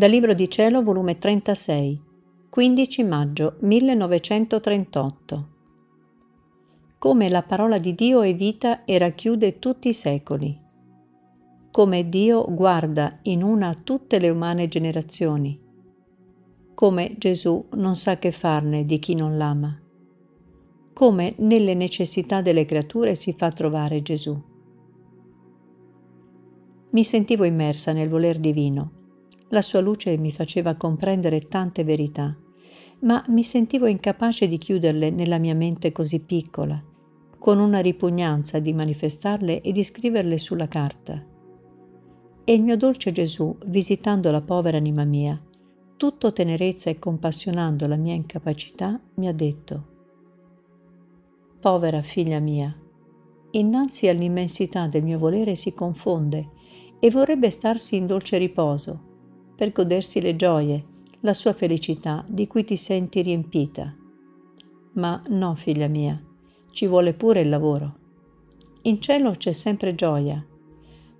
Dal Libro di Cielo, volume 36, 15 maggio 1938. Come la parola di Dio è vita e racchiude tutti i secoli. Come Dio guarda in una tutte le umane generazioni. Come Gesù non sa che farne di chi non l'ama. Come nelle necessità delle creature si fa trovare Gesù. Mi sentivo immersa nel voler divino la sua luce mi faceva comprendere tante verità, ma mi sentivo incapace di chiuderle nella mia mente così piccola, con una ripugnanza di manifestarle e di scriverle sulla carta. E il mio dolce Gesù, visitando la povera anima mia, tutto tenerezza e compassionando la mia incapacità, mi ha detto, Povera figlia mia, innanzi all'immensità del mio volere si confonde e vorrebbe starsi in dolce riposo, per godersi le gioie, la sua felicità di cui ti senti riempita. Ma no, figlia mia, ci vuole pure il lavoro. In cielo c'è sempre gioia,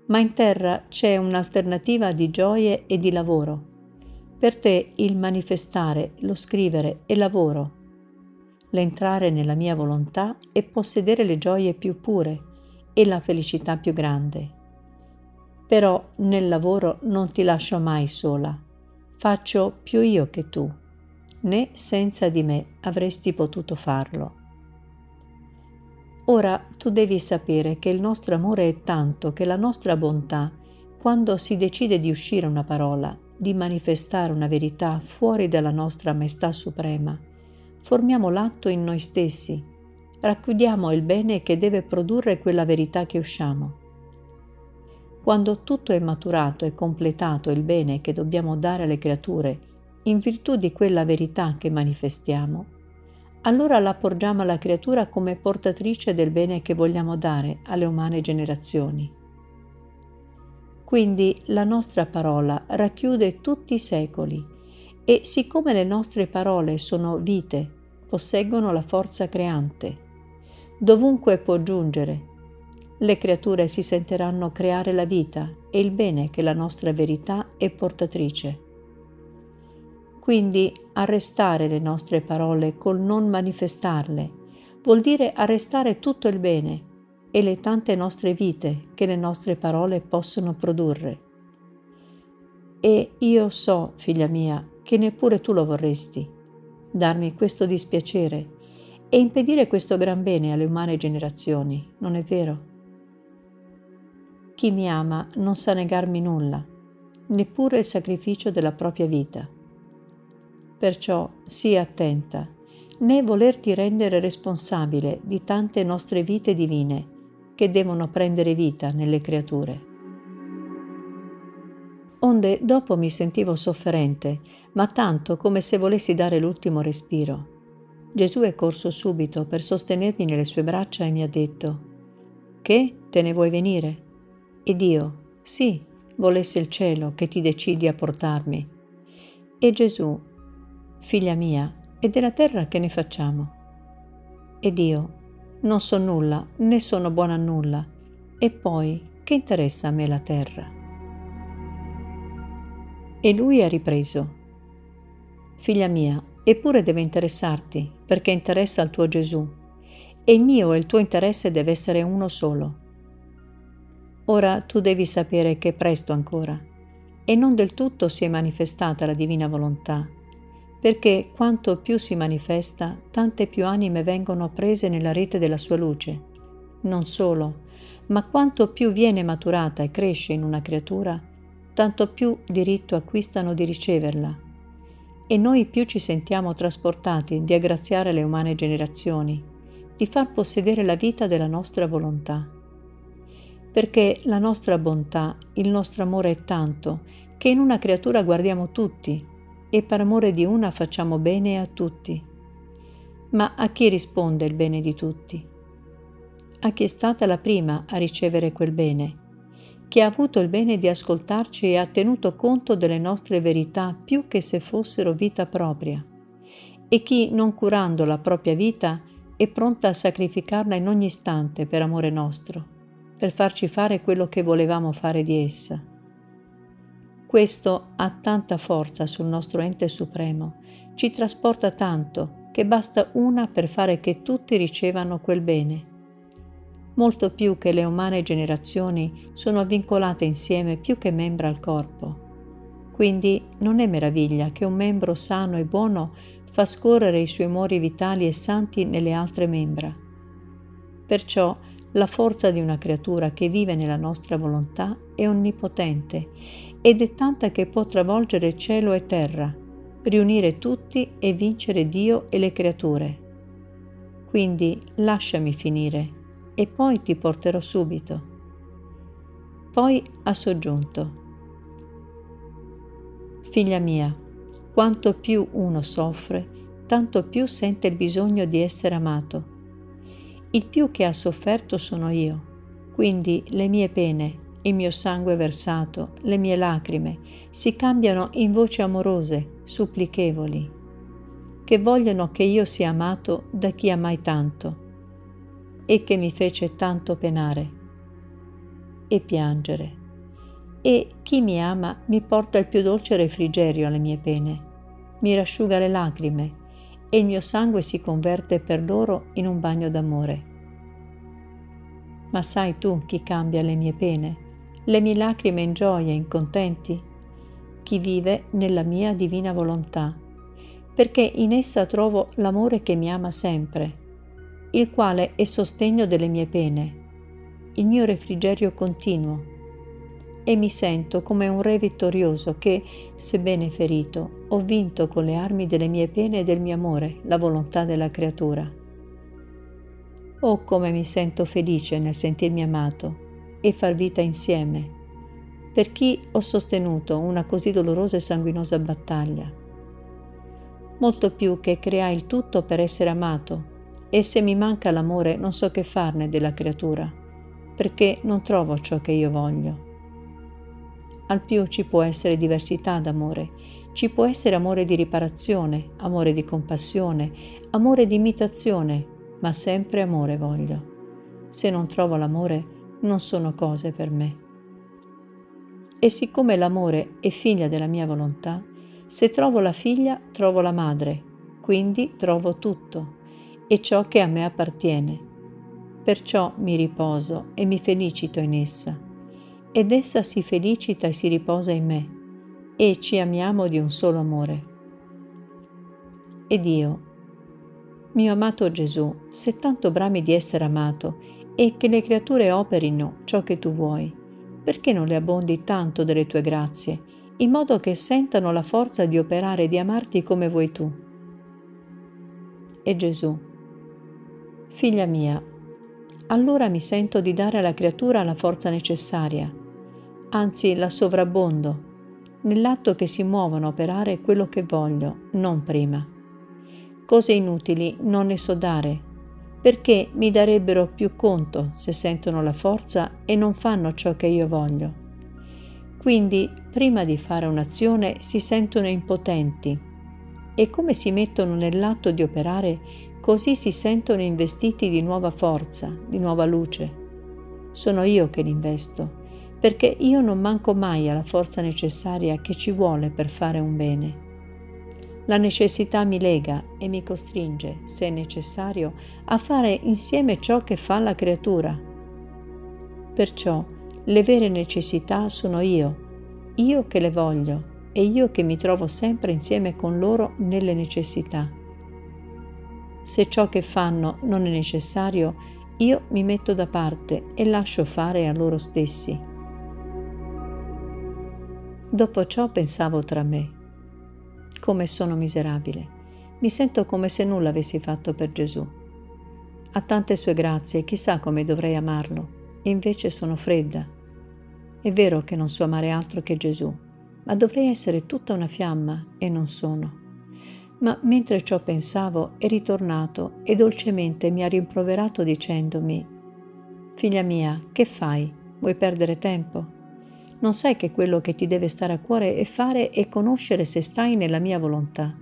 ma in terra c'è un'alternativa di gioie e di lavoro. Per te il manifestare, lo scrivere è lavoro. L'entrare nella mia volontà e possedere le gioie più pure e la felicità più grande però nel lavoro non ti lascio mai sola. Faccio più io che tu, né senza di me avresti potuto farlo. Ora tu devi sapere che il nostro amore è tanto che la nostra bontà, quando si decide di uscire una parola, di manifestare una verità fuori dalla nostra maestà suprema, formiamo l'atto in noi stessi, racchiudiamo il bene che deve produrre quella verità che usciamo quando tutto è maturato e completato il bene che dobbiamo dare alle creature in virtù di quella verità che manifestiamo, allora la porgiamo alla creatura come portatrice del bene che vogliamo dare alle umane generazioni. Quindi la nostra parola racchiude tutti i secoli e siccome le nostre parole sono vite, posseggono la forza creante, dovunque può giungere le creature si sentiranno creare la vita e il bene che la nostra verità è portatrice. Quindi arrestare le nostre parole col non manifestarle vuol dire arrestare tutto il bene e le tante nostre vite che le nostre parole possono produrre. E io so, figlia mia, che neppure tu lo vorresti, darmi questo dispiacere e impedire questo gran bene alle umane generazioni, non è vero? Chi mi ama non sa negarmi nulla, neppure il sacrificio della propria vita. Perciò sii attenta, né volerti rendere responsabile di tante nostre vite divine che devono prendere vita nelle creature. Onde dopo mi sentivo sofferente, ma tanto come se volessi dare l'ultimo respiro. Gesù è corso subito per sostenermi nelle sue braccia e mi ha detto, Che te ne vuoi venire? E Dio, sì, volesse il cielo che ti decidi a portarmi. E Gesù, figlia mia, e della terra che ne facciamo? Ed io, non so nulla, né sono buona a nulla, e poi che interessa a me la terra? E lui ha ripreso, Figlia mia, eppure deve interessarti, perché interessa al tuo Gesù, e il mio e il tuo interesse deve essere uno solo Ora tu devi sapere che è presto ancora e non del tutto si è manifestata la divina volontà, perché quanto più si manifesta, tante più anime vengono prese nella rete della sua luce. Non solo, ma quanto più viene maturata e cresce in una creatura, tanto più diritto acquistano di riceverla. E noi più ci sentiamo trasportati di aggraziare le umane generazioni, di far possedere la vita della nostra volontà perché la nostra bontà, il nostro amore è tanto che in una creatura guardiamo tutti e per amore di una facciamo bene a tutti. Ma a chi risponde il bene di tutti? A chi è stata la prima a ricevere quel bene, chi ha avuto il bene di ascoltarci e ha tenuto conto delle nostre verità più che se fossero vita propria, e chi, non curando la propria vita, è pronta a sacrificarla in ogni istante per amore nostro per farci fare quello che volevamo fare di essa. Questo ha tanta forza sul nostro ente supremo, ci trasporta tanto che basta una per fare che tutti ricevano quel bene. Molto più che le umane generazioni sono vincolate insieme più che membra al corpo. Quindi non è meraviglia che un membro sano e buono fa scorrere i suoi mori vitali e santi nelle altre membra. Perciò la forza di una creatura che vive nella nostra volontà è onnipotente ed è tanta che può travolgere cielo e terra, riunire tutti e vincere Dio e le creature. Quindi lasciami finire e poi ti porterò subito. Poi ha soggiunto. Figlia mia, quanto più uno soffre, tanto più sente il bisogno di essere amato. Il più che ha sofferto sono io, quindi le mie pene, il mio sangue versato, le mie lacrime si cambiano in voci amorose, supplichevoli, che vogliono che io sia amato da chi ha mai tanto e che mi fece tanto penare e piangere. E chi mi ama mi porta il più dolce refrigerio alle mie pene, mi rasciuga le lacrime e il mio sangue si converte per loro in un bagno d'amore. Ma sai tu chi cambia le mie pene? le mie lacrime in gioia, in contenti, chi vive nella mia divina volontà, perché in essa trovo l'amore che mi ama sempre, il quale è sostegno delle mie pene, il mio refrigerio continuo, e mi sento come un re vittorioso che, sebbene ferito, ho vinto con le armi delle mie pene e del mio amore la volontà della creatura. Oh come mi sento felice nel sentirmi amato e far vita insieme, per chi ho sostenuto una così dolorosa e sanguinosa battaglia. Molto più che creai il tutto per essere amato, e se mi manca l'amore non so che farne della creatura, perché non trovo ciò che io voglio. Al più ci può essere diversità d'amore, ci può essere amore di riparazione, amore di compassione, amore di imitazione, ma sempre amore voglio. Se non trovo l'amore, non sono cose per me. E siccome l'amore è figlia della mia volontà, se trovo la figlia, trovo la madre, quindi trovo tutto e ciò che a me appartiene. Perciò mi riposo e mi felicito in essa, ed essa si felicita e si riposa in me, e ci amiamo di un solo amore. Ed io, mio amato Gesù, se tanto brami di essere amato e che le creature operino ciò che tu vuoi, perché non le abbondi tanto delle tue grazie, in modo che sentano la forza di operare e di amarti come vuoi tu? E Gesù, figlia mia, allora mi sento di dare alla creatura la forza necessaria, anzi la sovrabbondo, nell'atto che si muovono a operare quello che voglio, non prima. Cose inutili non ne so dare, perché mi darebbero più conto se sentono la forza e non fanno ciò che io voglio. Quindi, prima di fare un'azione, si sentono impotenti e come si mettono nell'atto di operare, così si sentono investiti di nuova forza, di nuova luce. Sono io che li investo, perché io non manco mai alla forza necessaria che ci vuole per fare un bene. La necessità mi lega e mi costringe, se necessario, a fare insieme ciò che fa la creatura. Perciò le vere necessità sono io, io che le voglio e io che mi trovo sempre insieme con loro nelle necessità. Se ciò che fanno non è necessario, io mi metto da parte e lascio fare a loro stessi. Dopo ciò pensavo tra me come sono miserabile. Mi sento come se nulla avessi fatto per Gesù. Ha tante sue grazie, chissà come dovrei amarlo, e invece sono fredda. È vero che non so amare altro che Gesù, ma dovrei essere tutta una fiamma e non sono. Ma mentre ciò pensavo è ritornato e dolcemente mi ha rimproverato dicendomi, Figlia mia, che fai? Vuoi perdere tempo? non sai che quello che ti deve stare a cuore è fare e conoscere se stai nella mia volontà.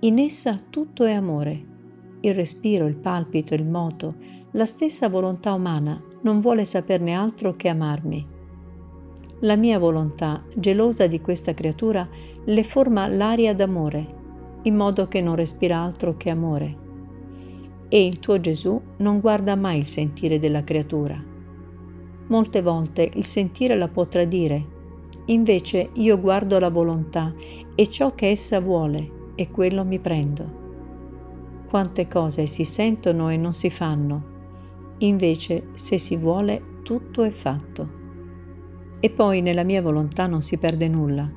In essa tutto è amore. Il respiro, il palpito, il moto, la stessa volontà umana non vuole saperne altro che amarmi. La mia volontà, gelosa di questa creatura, le forma l'aria d'amore, in modo che non respira altro che amore. E il tuo Gesù non guarda mai il sentire della creatura. Molte volte il sentire la può tradire, invece io guardo la volontà e ciò che essa vuole e quello mi prendo. Quante cose si sentono e non si fanno, invece se si vuole tutto è fatto. E poi nella mia volontà non si perde nulla.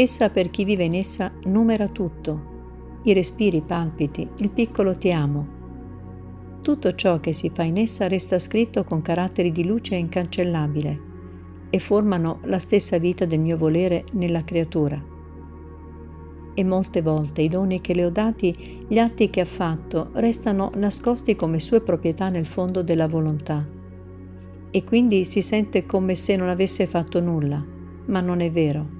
Essa per chi vive in essa numera tutto, i respiri, i palpiti, il piccolo ti amo. Tutto ciò che si fa in essa resta scritto con caratteri di luce incancellabile e formano la stessa vita del mio volere nella creatura e molte volte i doni che le ho dati, gli atti che ha fatto, restano nascosti come sue proprietà nel fondo della volontà. E quindi si sente come se non avesse fatto nulla, ma non è vero.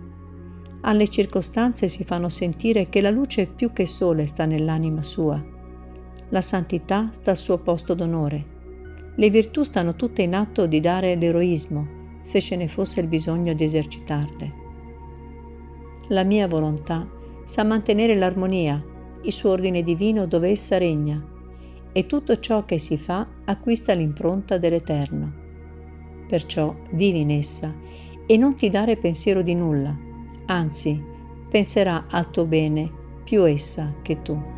Alle circostanze si fanno sentire che la luce più che sole sta nell'anima sua. La santità sta al suo posto d'onore. Le virtù stanno tutte in atto di dare l'eroismo, se ce ne fosse il bisogno di esercitarle. La mia volontà sa mantenere l'armonia, il suo ordine divino dove essa regna, e tutto ciò che si fa acquista l'impronta dell'Eterno. Perciò vivi in essa e non ti dare pensiero di nulla, anzi penserà al tuo bene più essa che tu.